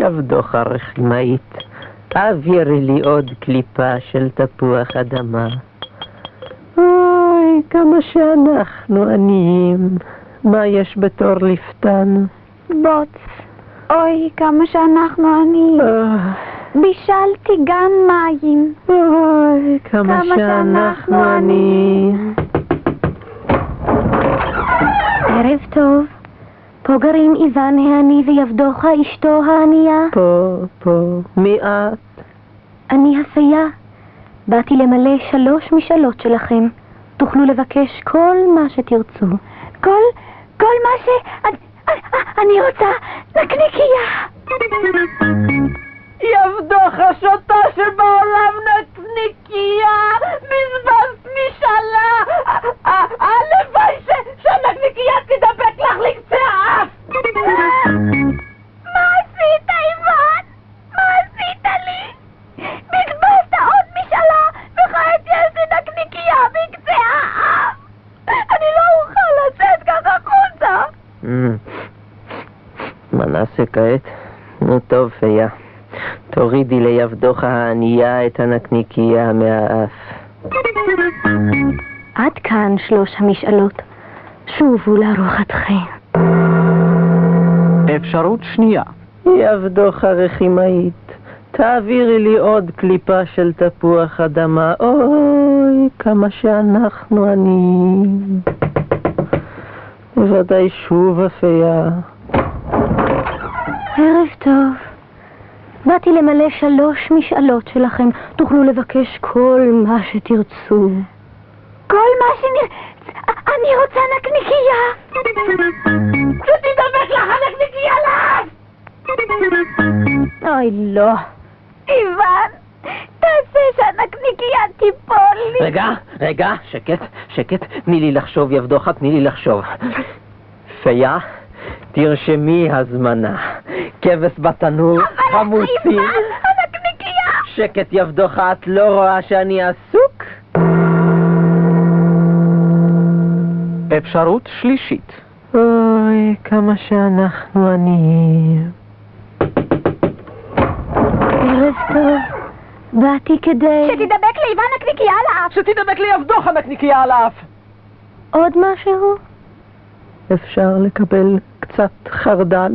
יבדוך הרחמאית, העבירי לי עוד קליפה של תפוח אדמה. אוי, כמה שאנחנו עניים, מה יש בתור לפתן? בוץ. אוי, כמה שאנחנו עניים. אה, בישלתי גם מים. אוי, כמה כמה שאנחנו עניים. ערב טוב. פה גרים איוון העני ויבדוחה אשתו הענייה. פה, פה, מי את? אני הפייה. באתי למלא שלוש משאלות שלכם. תוכלו לבקש כל מה שתרצו. כל, כל מה ש... אני, אני רוצה נקניקייה. יבדוך השוטה מה נעשה כעת? נו טוב, פיה. תורידי ליבדוך הענייה את הנקניקייה מהאף. עד כאן שלוש המשאלות. שובו לארוחתכם. אפשרות שנייה. יבדוך הרחימאית, תעבירי לי עוד קליפה של תפוח אדמה. אוי, כמה שאנחנו עניים. ודאי שוב אפיה. ערב טוב. באתי למלא שלוש משאלות שלכם. תוכלו לבקש כל מה שתרצו. כל מה שנר... אני רוצה נקניקייה! שתדבק לך הנקניקייה לאף! אוי, לא. איוון, תעשה שהנקניקייה תיפול לי. רגע, רגע, שקט, שקט, תני לי לחשוב, יבדוחה, תני לי לחשוב. פיה, תרשמי הזמנה. כבש בתנור, אבל חמוצים. שקט, יבדוחה, את לא רואה שאני עסוק? אפשרות שלישית. אוי, כמה שאנחנו עניים. ערב טוב. באתי כדי... שתדבק לאיוון נקניקייה לאף. שתדבק לי יבדוך הנקניקייה על האף. עוד משהו? אפשר לקבל קצת חרדל?